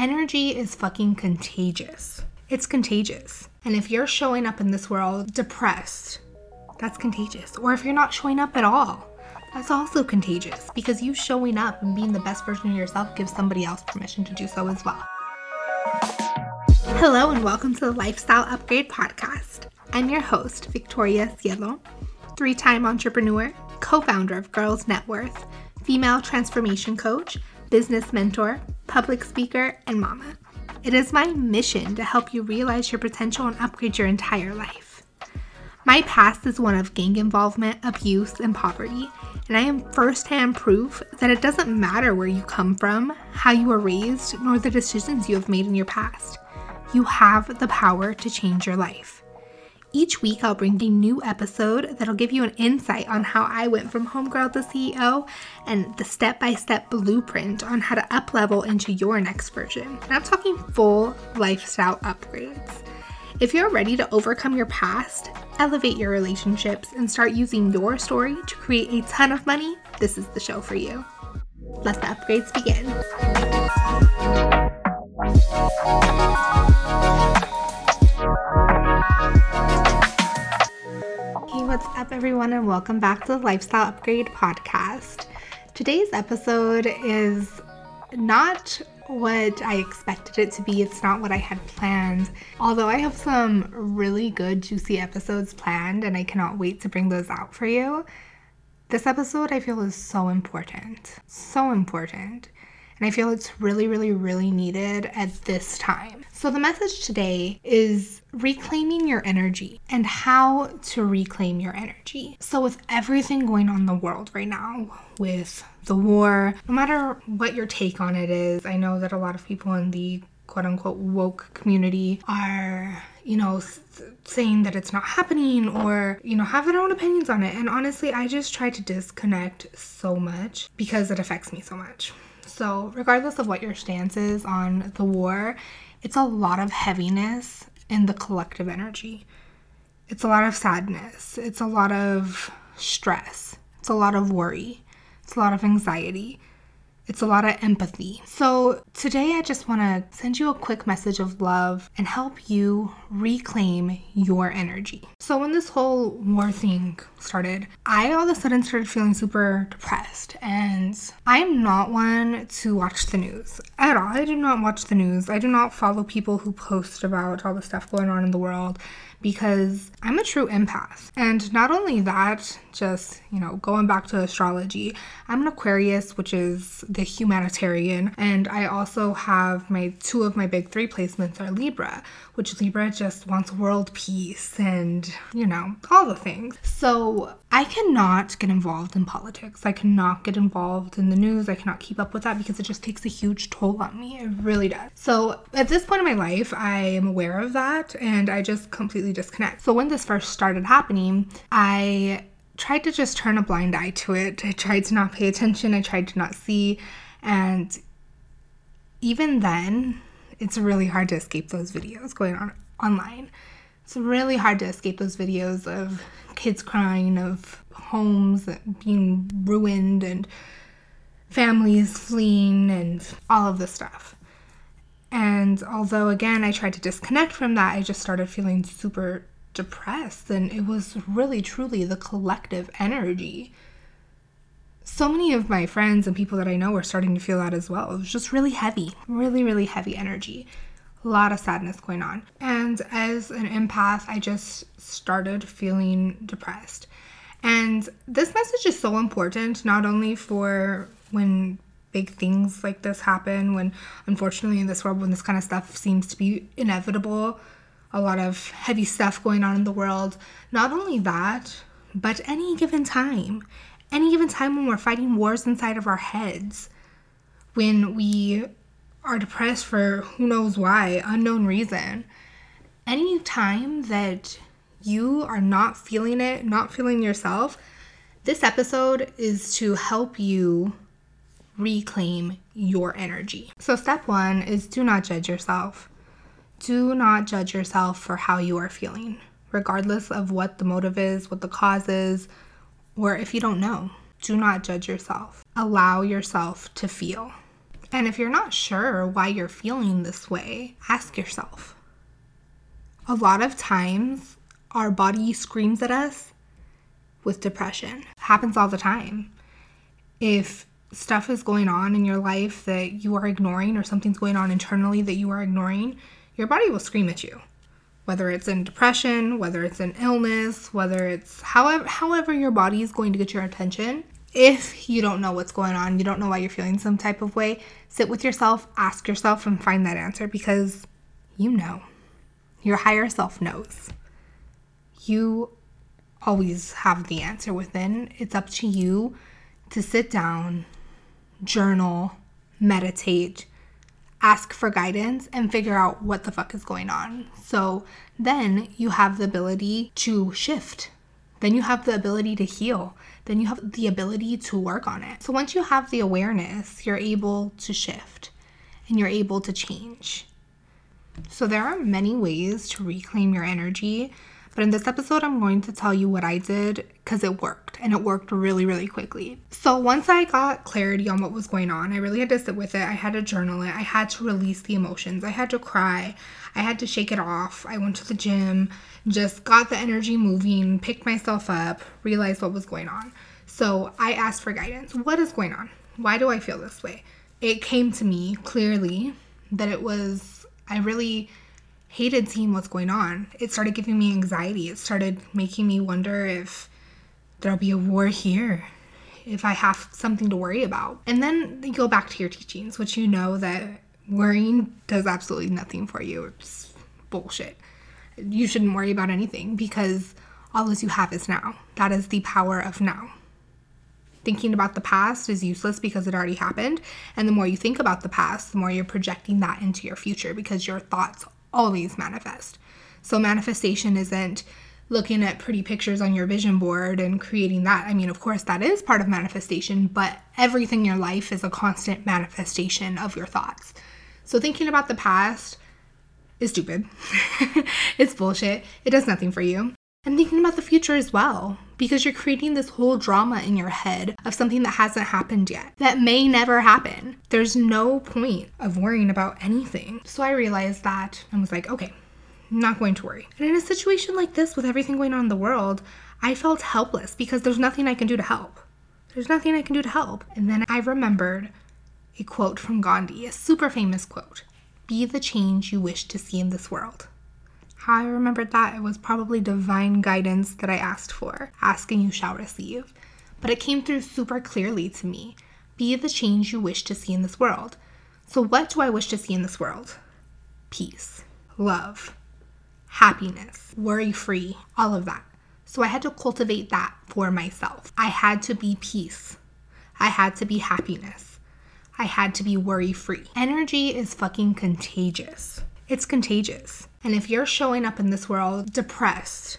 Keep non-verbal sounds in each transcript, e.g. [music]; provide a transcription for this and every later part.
Energy is fucking contagious. It's contagious. And if you're showing up in this world depressed, that's contagious. Or if you're not showing up at all, that's also contagious because you showing up and being the best version of yourself gives somebody else permission to do so as well. Hello, and welcome to the Lifestyle Upgrade Podcast. I'm your host, Victoria Cielo, three time entrepreneur, co founder of Girls Net Worth, female transformation coach, business mentor, public speaker, and mama. It is my mission to help you realize your potential and upgrade your entire life. My past is one of gang involvement, abuse, and poverty, and I am firsthand proof that it doesn't matter where you come from, how you were raised, nor the decisions you have made in your past. You have the power to change your life. Each week, I'll bring a new episode that'll give you an insight on how I went from homegirl to CEO and the step by step blueprint on how to uplevel into your next version. And I'm talking full lifestyle upgrades. If you're ready to overcome your past, elevate your relationships, and start using your story to create a ton of money, this is the show for you. Let the upgrades begin. Welcome back to the Lifestyle Upgrade Podcast. Today's episode is not what I expected it to be. It's not what I had planned. Although I have some really good, juicy episodes planned, and I cannot wait to bring those out for you. This episode I feel is so important. So important and I feel it's really, really, really needed at this time. So, the message today is reclaiming your energy and how to reclaim your energy. So, with everything going on in the world right now, with the war, no matter what your take on it is, I know that a lot of people in the quote unquote woke community are you know saying that it's not happening or you know have their own opinions on it and honestly i just try to disconnect so much because it affects me so much so, regardless of what your stance is on the war, it's a lot of heaviness in the collective energy. It's a lot of sadness. It's a lot of stress. It's a lot of worry. It's a lot of anxiety. It's a lot of empathy. So, today I just want to send you a quick message of love and help you reclaim your energy. So, when this whole war thing started, I all of a sudden started feeling super depressed. And I'm not one to watch the news at all. I do not watch the news. I do not follow people who post about all the stuff going on in the world because I'm a true empath. And not only that, just, you know, going back to astrology, I'm an Aquarius, which is the humanitarian. And I also have my two of my big three placements are Libra, which Libra just wants world peace and, you know, all the things. So I cannot get involved in politics. I cannot get involved in the news. I cannot keep up with that because it just takes a huge toll on me. It really does. So at this point in my life, I am aware of that and I just completely disconnect. So when this first started happening, I tried to just turn a blind eye to it. I tried to not pay attention. I tried to not see. And even then, it's really hard to escape those videos going on online. It's really hard to escape those videos of kids crying, of homes being ruined, and families fleeing, and all of this stuff. And although, again, I tried to disconnect from that, I just started feeling super depressed. And it was really, truly the collective energy. So many of my friends and people that I know are starting to feel that as well. It was just really heavy, really, really heavy energy. A lot of sadness going on. And as an empath, I just started feeling depressed. And this message is so important, not only for when big things like this happen when unfortunately in this world when this kind of stuff seems to be inevitable a lot of heavy stuff going on in the world not only that but any given time any given time when we're fighting wars inside of our heads when we are depressed for who knows why unknown reason any time that you are not feeling it not feeling yourself this episode is to help you reclaim your energy. So, step one is do not judge yourself. Do not judge yourself for how you are feeling, regardless of what the motive is, what the cause is, or if you don't know. Do not judge yourself. Allow yourself to feel. And if you're not sure why you're feeling this way, ask yourself. A lot of times, our body screams at us with depression. It happens all the time. If stuff is going on in your life that you are ignoring, or something's going on internally that you are ignoring, your body will scream at you. Whether it's in depression, whether it's an illness, whether it's however however your body is going to get your attention, if you don't know what's going on, you don't know why you're feeling some type of way, sit with yourself, ask yourself, and find that answer because you know. Your higher self knows. You always have the answer within. It's up to you to sit down, journal, meditate, ask for guidance, and figure out what the fuck is going on. So then you have the ability to shift. Then you have the ability to heal. Then you have the ability to work on it. So once you have the awareness, you're able to shift and you're able to change. So, there are many ways to reclaim your energy, but in this episode, I'm going to tell you what I did because it worked and it worked really, really quickly. So, once I got clarity on what was going on, I really had to sit with it. I had to journal it. I had to release the emotions. I had to cry. I had to shake it off. I went to the gym, just got the energy moving, picked myself up, realized what was going on. So, I asked for guidance. What is going on? Why do I feel this way? It came to me clearly that it was I really hated seeing what's going on. It started giving me anxiety. It started making me wonder if there'll be a war here, if I have something to worry about. And then you go back to your teachings, which you know that worrying does absolutely nothing for you. It's bullshit. You shouldn't worry about anything because all that you have is now. That is the power of now thinking about the past is useless because it already happened. And the more you think about the past, the more you're projecting that into your future because your thoughts always manifest. So, manifestation isn't looking at pretty pictures on your vision board and creating that. I mean, of course, that is part of manifestation, but everything in your life is a constant manifestation of your thoughts. So, thinking about the past is stupid. [laughs] it's bullshit. It does nothing for you and thinking about the future as well because you're creating this whole drama in your head of something that hasn't happened yet that may never happen. There's no point of worrying about anything. So i realized that and was like okay not going to worry. And in a situation like this with everything going on in the world i felt helpless because there's nothing i can do to help. There's nothing i can do to help. And then i remembered a quote from gandhi a super famous quote be the change you wish to see in this world how I remembered that it was probably divine guidance that I asked for. Asking you shall receive. But it came through super clearly to me. Be the change you wish to see in this world. So, what do I wish to see in this world? Peace, love, happiness, worry free, all of that. So, I had to cultivate that for myself. I had to be peace. I had to be happiness. I had to be worry free. Energy is fucking contagious. It's contagious. And if you're showing up in this world depressed,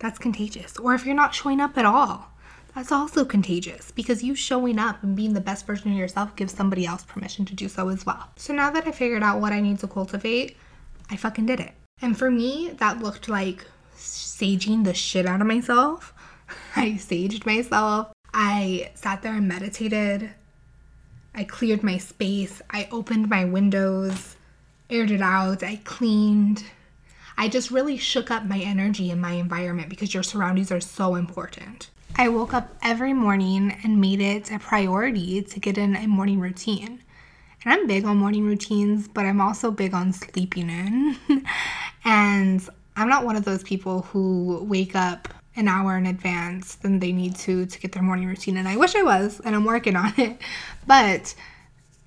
that's contagious. Or if you're not showing up at all, that's also contagious because you showing up and being the best version of yourself gives somebody else permission to do so as well. So now that I figured out what I need to cultivate, I fucking did it. And for me, that looked like saging the shit out of myself. [laughs] I saged myself. I sat there and meditated. I cleared my space. I opened my windows aired it out, I cleaned. I just really shook up my energy and my environment because your surroundings are so important. I woke up every morning and made it a priority to get in a morning routine. And I'm big on morning routines, but I'm also big on sleeping in. [laughs] and I'm not one of those people who wake up an hour in advance than they need to to get their morning routine. And I wish I was, and I'm working on it. But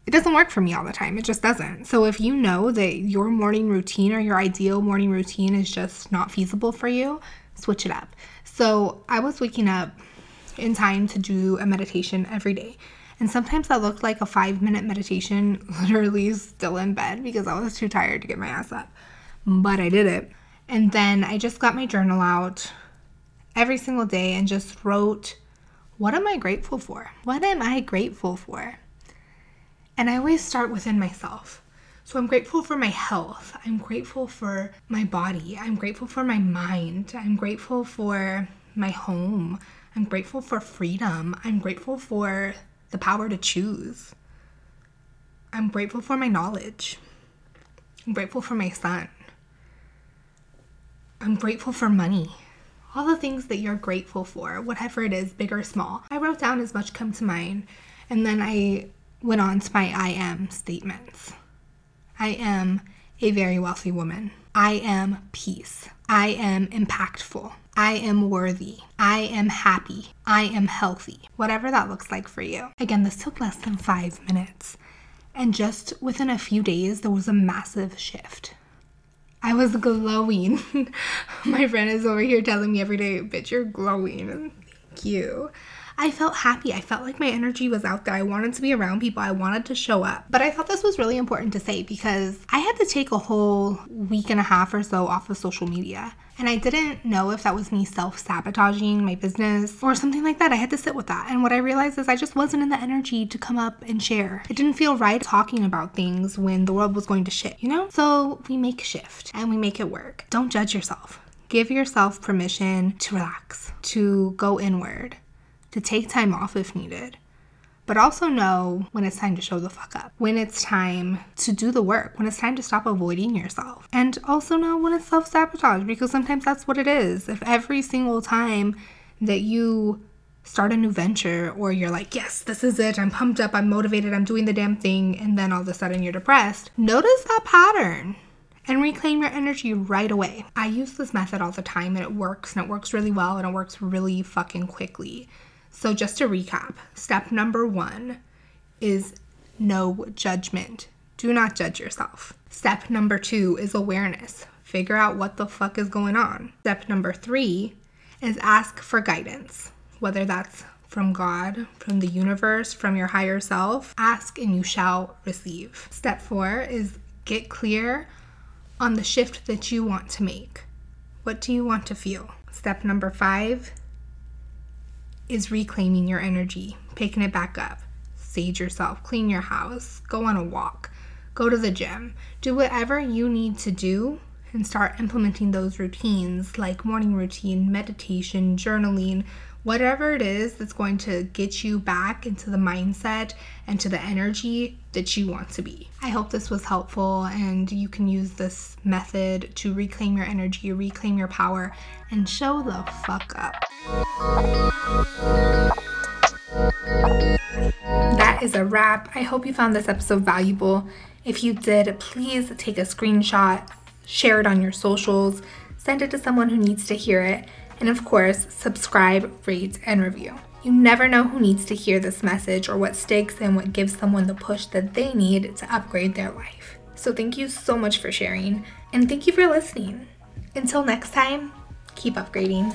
it doesn't work for me all the time. It just doesn't. So if you know that your morning routine or your ideal morning routine is just not feasible for you, switch it up. So I was waking up in time to do a meditation every day. And sometimes that looked like a five minute meditation, [laughs] literally still in bed because I was too tired to get my ass up. But I did it. And then I just got my journal out every single day and just wrote, What am I grateful for? What am I grateful for? And I always start within myself. So I'm grateful for my health. I'm grateful for my body. I'm grateful for my mind. I'm grateful for my home. I'm grateful for freedom. I'm grateful for the power to choose. I'm grateful for my knowledge. I'm grateful for my son. I'm grateful for money. All the things that you're grateful for, whatever it is, big or small. I wrote down as much come to mind, and then I went on to my I am statements. I am a very wealthy woman. I am peace. I am impactful. I am worthy. I am happy. I am healthy. Whatever that looks like for you. Again, this took less than five minutes. And just within a few days, there was a massive shift. I was glowing. [laughs] My friend is over here telling me every day, bitch, you're glowing. Thank you. I felt happy. I felt like my energy was out there. I wanted to be around people. I wanted to show up. But I thought this was really important to say because I had to take a whole week and a half or so off of social media. And I didn't know if that was me self sabotaging my business or something like that. I had to sit with that. And what I realized is I just wasn't in the energy to come up and share. It didn't feel right talking about things when the world was going to shit, you know? So we make shift and we make it work. Don't judge yourself. Give yourself permission to relax, to go inward, to take time off if needed. But also know when it's time to show the fuck up, when it's time to do the work, when it's time to stop avoiding yourself. And also know when it's self sabotage because sometimes that's what it is. If every single time that you start a new venture or you're like, yes, this is it, I'm pumped up, I'm motivated, I'm doing the damn thing, and then all of a sudden you're depressed, notice that pattern and reclaim your energy right away. I use this method all the time and it works and it works really well and it works really fucking quickly. So, just to recap, step number one is no judgment. Do not judge yourself. Step number two is awareness. Figure out what the fuck is going on. Step number three is ask for guidance, whether that's from God, from the universe, from your higher self. Ask and you shall receive. Step four is get clear on the shift that you want to make. What do you want to feel? Step number five is reclaiming your energy, picking it back up. Sage yourself, clean your house, go on a walk, go to the gym. Do whatever you need to do and start implementing those routines like morning routine, meditation, journaling, whatever it is that's going to get you back into the mindset and to the energy that you want to be. I hope this was helpful and you can use this method to reclaim your energy, reclaim your power, and show the fuck up. That is a wrap. I hope you found this episode valuable. If you did, please take a screenshot, share it on your socials, send it to someone who needs to hear it and of course, subscribe, rate, and review. You never know who needs to hear this message or what sticks and what gives someone the push that they need to upgrade their life. So, thank you so much for sharing, and thank you for listening. Until next time, keep upgrading.